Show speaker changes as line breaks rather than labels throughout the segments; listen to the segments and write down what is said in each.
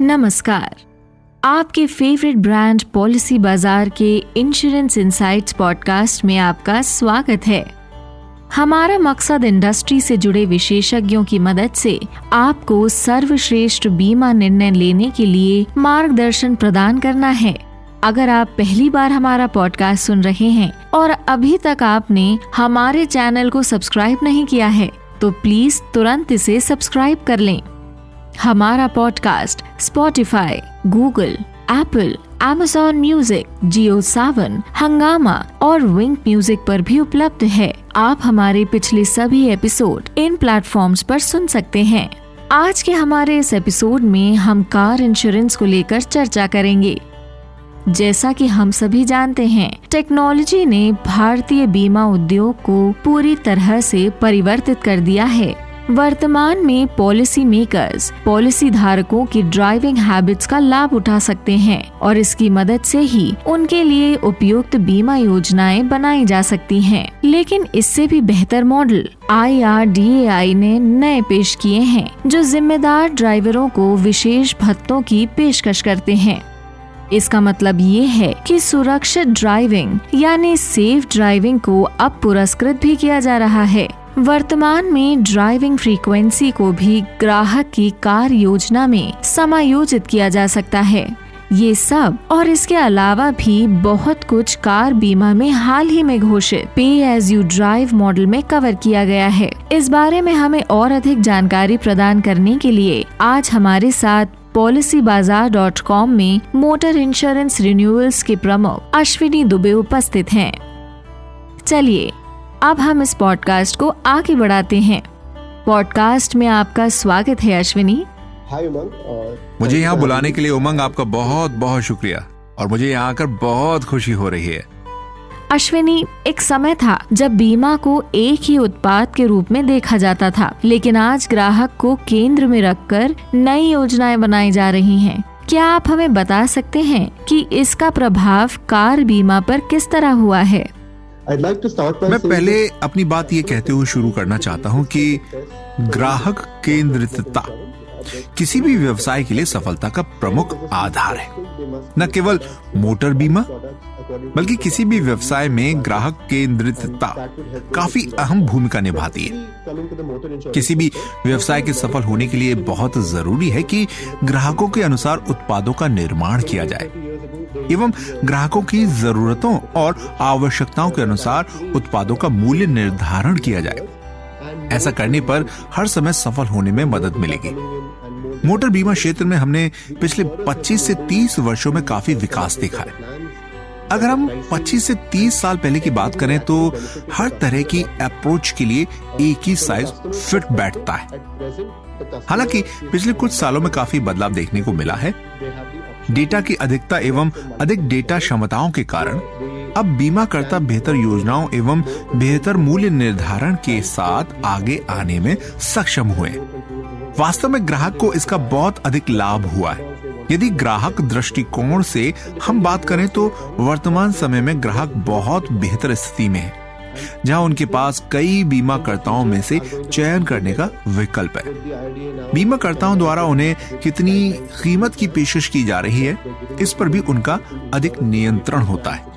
नमस्कार। आपके favourite brand policy बाज़ार के इंश्योरेंस इंसाइट्स पॉडकास्ट में आपका स्वागत है। हमारा मकसद इंडस्ट्री से जुड़े विशेषज्ञों की मदद से आपको सर्वश्रेष्ठ बीमा निर्णय लेने के लिए मार्गदर्शन प्रदान करना है। अगर आप पहली बार हमारा पॉडकास्ट सुन रहे हैं और अभी तक आपने हमारे चैनल को सब्सक्राइब नहीं किया है तो प्लीज़ तुरंत इसे सब्सक्राइब कर लें। हमारा podcast Spotify Google Apple Amazon music Jio Saavn Hungama और विंक म्यूज़िक पर भी उपलब्ध है। आप हमारे पिछले सभी एपिसोड इन प्लेटफॉर्म्स पर सुन सकते हैं। आज के हमारे इस एपिसोड में हम कार इंश्योरेंस को लेकर चर्चा करेंगे। जैसा कि हम सभी जानते हैं टेक्नोलॉजी ने भारतीय बीमा उद्योग को पूरी तरह से परिवर्तित कर दिया है। वर्तमान में पॉलिसी मेकर्स पॉलिसी धारकों की ड्राइविंग हैबिट्स का लाभ उठा सकते हैं और इसकी मदद से ही उनके लिए उपयुक्त बीमा योजनाएँ बनाई जा सकती हैं। लेकिन इससे भी बेहतर मॉडल आई ने नए पेश किए हैं, जो जिम्मेदार ड्राइवरों को विशेष भत्तों की पेशकश करते हैं इसका मतलब ये है कि सुरक्षित ड्राइविंग यानी सेफ़ ड्राइविंग को अब पुरस्कृत भी किया जा रहा है वर्तमान में ड्राइविंग फ्रीक्वेंसी को भी ग्राहक की कार योजना में समायोजित किया जा सकता है ये सब और इसके अलावा भी बहुत कुछ कार बीमा में हाल ही में घोषित pay as you drive model में कवर किया गया है इस बारे में हमें और अधिक जानकारी प्रदान करने के लिए आज हमारे साथ पॉलिसी बाज़ार डॉट कॉम में मोटर इंश्योरेंस रिन्यूअल्स के प्रमुख अश्विनी दुबे उपस्थित हैं। चलिए अब हम इस पॉडकास्ट को आगे बढ़ाते हैं। पॉडकास्ट में आपका स्वागत है अश्विनी।
हाय उमंग
मुझे यहाँ बुलाने के लिए उमंग आपका बहुत बहुत शुक्रिया। और मुझे यहाँ आकर बहुत खुशी हो रही है।
अश्विनी एक समय था जब बीमा को एक ही उत्पाद के रूप में देखा जाता था लेकिन आज ग्राहक को केंद्र में रखकर नई योजनाएँ बनाई जा रही हैं। क्या आप हमें बता सकते हैं कि इसका प्रभाव कार बीमा पर किस तरह हुआ है?
Like
मैं पहले अपनी बात ये कहते हुए शुरू करना चाहता हूँ कि ग्राहक केंद्रितता किसी भी व्यवसाय के लिए सफलता का प्रमुख आधार है। न केवल मोटर बीमा बल्कि किसी भी व्यवसाय में ग्राहक केंद्रितता काफ़ी अहम भूमिका निभाती है। किसी भी व्यवसाय के सफल होने के लिए बहुत ज़रूरी है कि ग्राहकों के अनुसार उत्पादों का निर्माण किया जाए, एवं ग्राहकों की जरूरतों और आवश्यकताओं के अनुसार उत्पादों का मूल्य निर्धारण किया जाए। ऐसा करने पर हर समय सफल होने में मदद मिलेगी। मोटर बीमा क्षेत्र में हमने पिछले 25 से 30 वर्षों में काफ़ी विकास देखा है। अगर हम 25 से 30 साल पहले की बात करें तो हर तरह की अप्रोच के लिए एक ही साइज़ फिट बैठता है। हालाँकि पिछले कुछ सालों में काफ़ी बदलाव देखने को मिला है। डेटा की अधिकता एवं अधिक डेटा क्षमताओं के कारण अब बीमा करता बेहतर योजनाओं एवं बेहतर मूल्य निर्धारण के साथ आगे आने में सक्षम हुए वास्तव में ग्राहक को इसका बहुत अधिक लाभ हुआ है। यदि ग्राहक दृष्टिकोण से हम बात करें तो वर्तमान समय में ग्राहक बहुत बेहतर स्थिति में है, जहाँ उनके पास कई बीमाकर्ताओं में से चयन करने का विकल्प है। बीमाकर्ताओं द्वारा उन्हें कितनी कीमत की पेशकश की जा रही है, इस पर भी उनका अधिक नियंत्रण होता है।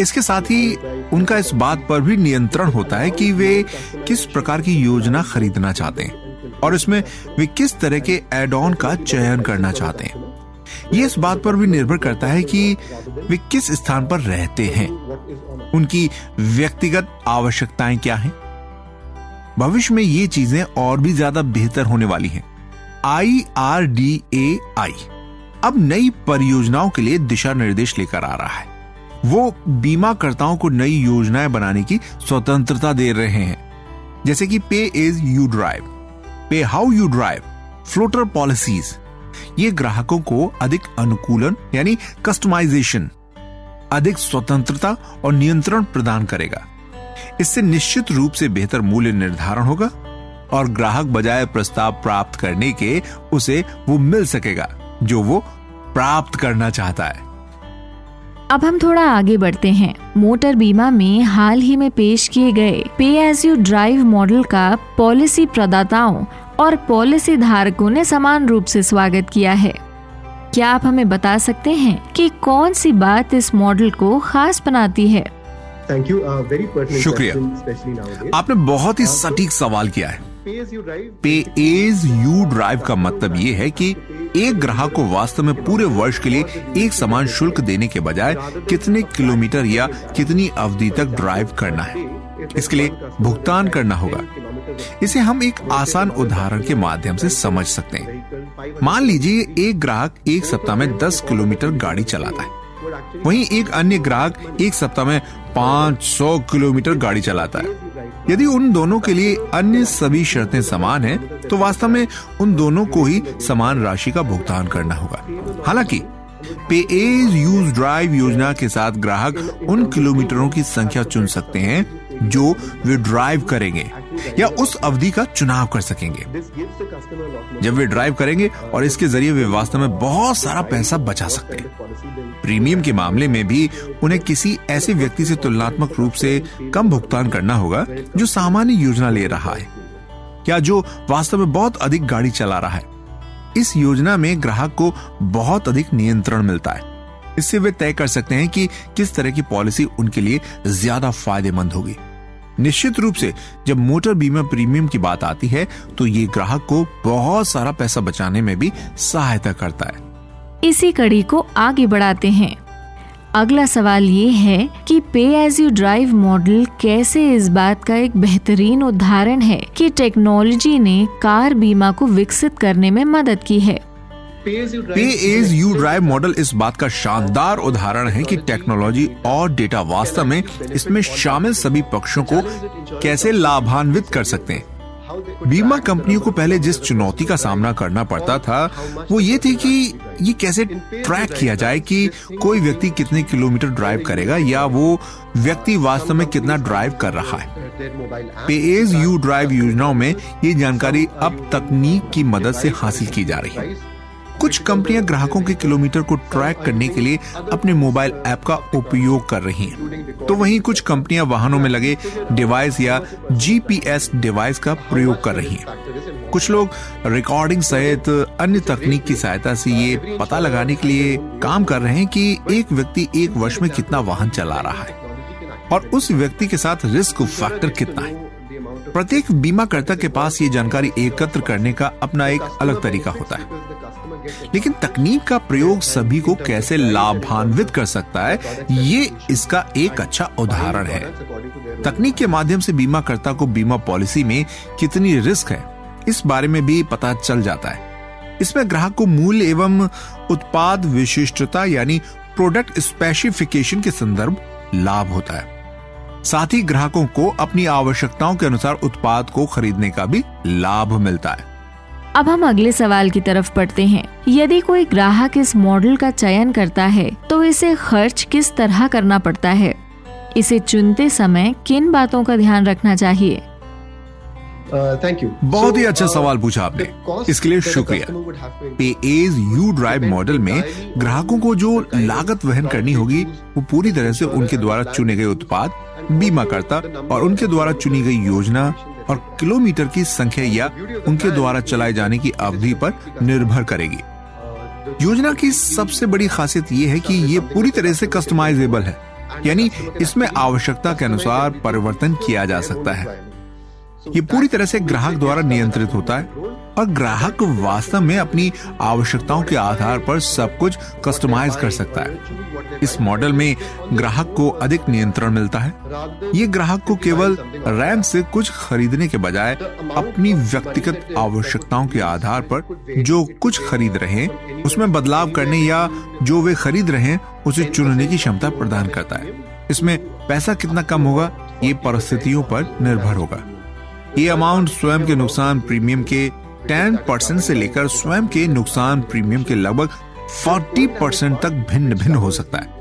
इसके साथ ही उनका इस बात पर भी नियंत्रण होता है कि वे किस प्रकार की योजना खरीदना चाहते हैं। और इसमें वे किस तरह के एड ऑन का चयन करना चाहते हैं? ये इस बात पर भी निर्भर करता है कि वे किस स्थान पर रहते हैं। उनकी व्यक्तिगत आवश्यकताएँ क्या हैं? भविष्य में ये चीज़ें और भी ज़्यादा बेहतर होने वाली हैं। आई आर डी ए आई अब नई परियोजनाओं के लिए दिशा निर्देश लेकर आ रहा है। वो बीमाकर्ताओं को नई योजनाएँ बनाने की स्वतंत्रता दे रहे हैं। जैसे कि pay is you drive pay how you drive floater policies ये ग्राहकों को अधिक अनुकूलन, यानी कस्टमाइजेशन अधिक स्वतंत्रता और नियंत्रण प्रदान करेगा। इससे निश्चित रूप से बेहतर मूल्य निर्धारण होगा और ग्राहक बजाय प्रस्ताव प्राप्त करने के उसे वो मिल सकेगा, जो वो प्राप्त करना चाहता है।
अब हम थोड़ा आगे बढ़ते हैं। मोटर बीमा में हाल ही में पेश किए गए pay as you drive model का पॉलिसी प्रदाताओं और पॉलिसी धारकों ने समान रूप से स्वागत किया है। क्या आप हमें बता सकते हैं कि कौन सी बात इस मॉडल को खास बनाती है?
थैंक यू वेरी पर्सनल
शुक्रिया। आपने बहुत ही सटीक सवाल किया है। पे एज यू ड्राइव का मतलब ये है कि एक ग्राहक को वास्तव में पूरे वर्ष के लिए एक समान शुल्क देने के बजाय कितने किलोमीटर या कितनी अवधि तक ड्राइव करना है। इसके लिए भुगतान करना होगा। इसे हम एक आसान उदाहरण के माध्यम से समझ सकते हैं। मान लीजिए एक ग्राहक एक सप्ताह में 10 किलोमीटर गाड़ी चलाता है। वहीं एक अन्य ग्राहक एक सप्ताह में 500 किलोमीटर गाड़ी चलाता है। यदि उन दोनों के लिए अन्य सभी शर्तें समान हैं, तो वास्तव में उन दोनों को ही समान राशि का भुगतान करना होगा। हालाँकि पे एज यूज़ ड्राइव योजना के साथ ग्राहक उन किलोमीटरों की संख्या चुन सकते हैं जो वे ड्राइव करेंगे या उस अवधि का चुनाव कर सकेंगे। जब वे ड्राइव करेंगे और इसके ज़रिए वे वास्तव में बहुत सारा पैसा बचा सकते हैं। प्रीमियम के मामले में भी उन्हें किसी ऐसे व्यक्ति से तुलनात्मक रूप से कम भुगतान करना होगा जो सामान्य योजना ले रहा है। या जो वास्तव में बहुत अधिक गाड़ी चला रहा है। इस योजना में ग्राहक को बहुत अधिक नियंत्रण मिलता है। इससे वे तय कर सकते हैं कि किस तरह की पॉलिसी उनके लिए ज़्यादा फ़ायदेमंद होगी। निश्चित रूप से जब मोटर बीमा प्रीमियम की बात आती है तो ये ग्राहक को बहुत सारा पैसा बचाने में भी सहायता करता है।
इसी कड़ी को आगे बढ़ाते हैं। अगला सवाल ये है कि पे एज यू ड्राइव मॉडल कैसे इस बात का एक बेहतरीन उदाहरण है कि टेक्नोलॉजी ने कार बीमा को विकसित करने में मदद की है।
पे एज यू ड्राइव मॉडल इस बात का शानदार उदाहरण है कि टेक्नोलॉजी और डेटा वास्तव में इसमें शामिल सभी पक्षों को कैसे लाभान्वित कर सकते हैं। बीमा कंपनियों को पहले जिस चुनौती का सामना करना पड़ता था, वो ये थी कि ये कैसे ट्रैक किया जाए कि कोई व्यक्ति कितने किलोमीटर ड्राइव करेगा या वो व्यक्ति वास्तव में कितना ड्राइव कर रहा है। पे एज यू ड्राइव योजनाओं में ये जानकारी अब तकनीक की मदद से हासिल की जा रही है। कुछ कंपनियाँ ग्राहकों के किलोमीटर को ट्रैक करने के लिए अपने मोबाइल ऐप का उपयोग कर रही हैं। तो वहीं कुछ कंपनियाँ वाहनों में लगे डिवाइस या जीपीएस डिवाइस का प्रयोग कर रही हैं। कुछ लोग रिकॉर्डिंग सहित अन्य तकनीक की सहायता से ये पता लगाने के लिए काम कर रहे हैं कि एक व्यक्ति एक वर्ष में कितना वाहन चला रहा है और उस व्यक्ति के साथ रिस्क फैक्टर कितना है। प्रत्येक बीमाकर्ता के पास ये जानकारी एकत्र करने का अपना एक अलग तरीका होता है। लेकिन तकनीक का प्रयोग सभी को कैसे लाभान्वित कर सकता है, ये इसका एक अच्छा उदाहरण है। तकनीक के माध्यम से बीमाकर्ता को बीमा पॉलिसी में कितनी रिस्क है, इस बारे में भी पता चल जाता है। इसमें ग्राहक को मूल्य एवं उत्पाद विशिष्टता यानी प्रोडक्ट स्पेसिफिकेशन के संदर्भ लाभ होता है। साथ ही ग्राहकों को अपनी आवश्यकताओं के अनुसार उत्पाद को खरीदने का भी लाभ मिलता है।
अब हम अगले सवाल की तरफ़ पढ़ते हैं। यदि कोई ग्राहक इस मॉडल का चयन करता है तो इसे खर्च किस तरह करना पड़ता है? इसे चुनते समय किन बातों का ध्यान रखना चाहिए?
थैंक यू
बहुत ही अच्छा सवाल पूछा आपने। इसके लिए शुक्रिया। पे एज यू ड्राइव मॉडल में ग्राहकों को जो लागत वहन करनी होगी वो पूरी तरह से उनके द्वारा चुने गए उत्पाद बीमा करता और उनके द्वारा चुनी गई योजना और किलोमीटर की संख्या या उनके द्वारा चलाए जाने की अवधि पर निर्भर करेगी। योजना की सबसे बड़ी खासियत ये है कि ये पूरी तरह से कस्टमाइजेबल है, यानी इसमें आवश्यकता के अनुसार परिवर्तन किया जा सकता है। ये पूरी तरह से ग्राहक द्वारा नियंत्रित होता है और ग्राहक वास्तव में अपनी आवश्यकताओं के आधार पर सब कुछ कस्टमाइज कर सकता है। इस मॉडल में ग्राहक को अधिक नियंत्रण मिलता है। ये ग्राहक को केवल रैम से कुछ खरीदने के बजाय अपनी व्यक्तिगत आवश्यकताओं के आधार पर जो कुछ खरीद रहे हैं उसमें बदलाव करने या जो वे खरीद रहे हैं उसे चुनने की क्षमता प्रदान करता है। इसमें पैसा कितना कम होगा, ये परिस्थितियों पर निर्भर होगा। ये अमाउंट स्वयं के नुकसान प्रीमियम के 10 परसेंट से लेकर स्वयं के नुकसान प्रीमियम के लगभग 40 परसेंट तक भिन्न भिन्न हो सकता है।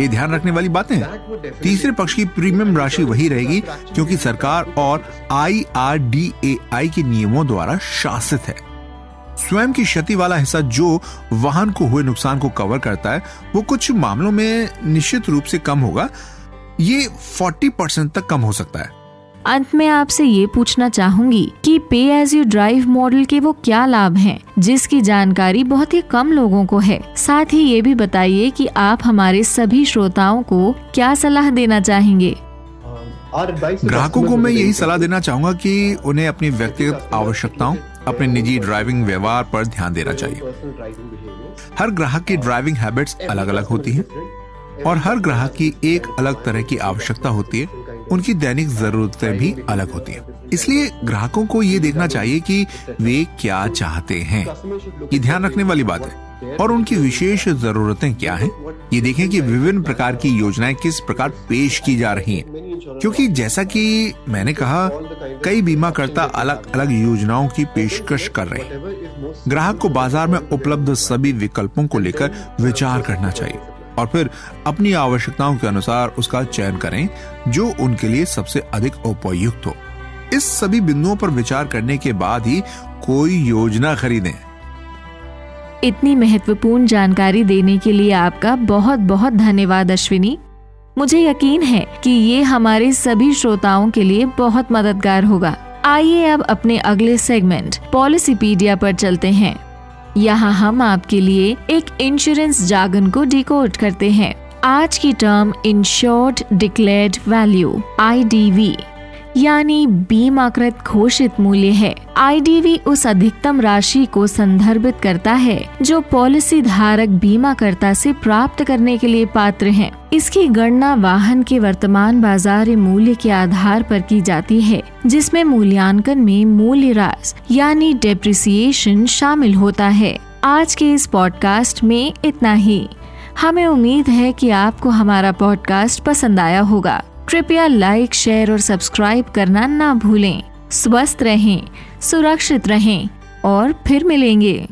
ये ध्यान रखने वाली बातें हैं। तीसरे पक्ष की प्रीमियम राशि वही रहेगी, क्योंकि सरकार और आई के नियमों द्वारा शासित है। स्वयं की क्षति वाला हिस्सा जो वाहन को हुए नुकसान को कवर करता है, वो कुछ मामलों में निश्चित रूप से कम होगा। ये 40 परसेंट तक कम हो सकता है।
अंत में आपसे ये पूछना चाहूँगी कि पे एज यू ड्राइव मॉडल के वो क्या लाभ हैं, जिसकी जानकारी बहुत ही कम लोगों को है। साथ ही ये भी बताइए कि आप हमारे सभी श्रोताओं को क्या सलाह देना चाहेंगे?
ग्राहकों को मैं यही सलाह देना चाहूँगा कि उन्हें अपनी व्यक्तिगत आवश्यकताओं अपने निजी ड्राइविंग व्यवहार पर ध्यान देना चाहिए। हर ग्राहक की ड्राइविंग हैबिट्स अलग अलग होती हैं और हर ग्राहक की एक अलग तरह की आवश्यकता होती है। उनकी दैनिक जरूरतें भी अलग होती हैं। इसलिए ग्राहकों को ये देखना चाहिए कि वे क्या चाहते हैं। ये ध्यान रखने वाली बात है। और उनकी विशेष जरूरतें क्या हैं? ये देखें कि विभिन्न प्रकार की योजनाएँ किस प्रकार पेश की जा रही हैं। क्योंकि जैसा कि मैंने कहा, कई बीमा करता अलग अलग योजनाओं की पेशकश कर रहे हैं। ग्राहक को बाज़ार में उपलब्ध सभी विकल्पों को लेकर विचार करना चाहिए। और फिर अपनी आवश्यकताओं के अनुसार उसका चयन करें, जो उनके लिए सबसे अधिक उपयुक्त हो। इस सभी बिंदुओं पर विचार करने के बाद ही कोई योजना खरीदें।
इतनी महत्वपूर्ण जानकारी देने के लिए आपका बहुत बहुत धन्यवाद, अश्विनी। मुझे यकीन है कि ये हमारे सभी श्रोताओं के लिए बहुत मददगार होगा। आइए अब अपने अगले सेगमेंट पॉलिसीपीडिया पर चलते हैं। यहाँ हम आपके लिए एक इंश्योरेंस जागन को डिकोड करते हैं। आज की term insured declared value IDV यानी बीमाकृत घोषित मूल्य है। आईडीवी उस अधिकतम राशि को संदर्भित करता है, जो पॉलिसी धारक बीमाकर्ता से प्राप्त करने के लिए पात्र हैं। इसकी गणना वाहन के वर्तमान बाज़ार मूल्य के आधार पर की जाती है, जिसमें मूल्यांकन में मूल्य रास यानी डेप्रिसिएशन शामिल होता है। आज के इस पॉडकास्ट में इतना ही। हमें उम्मीद है कि आपको हमारा पॉडकास्ट पसंद आया होगा। कृपया लाइक, शेयर और सब्सक्राइब करना ना भूलें। स्वस्थ रहें, सुरक्षित रहें और फिर मिलेंगे।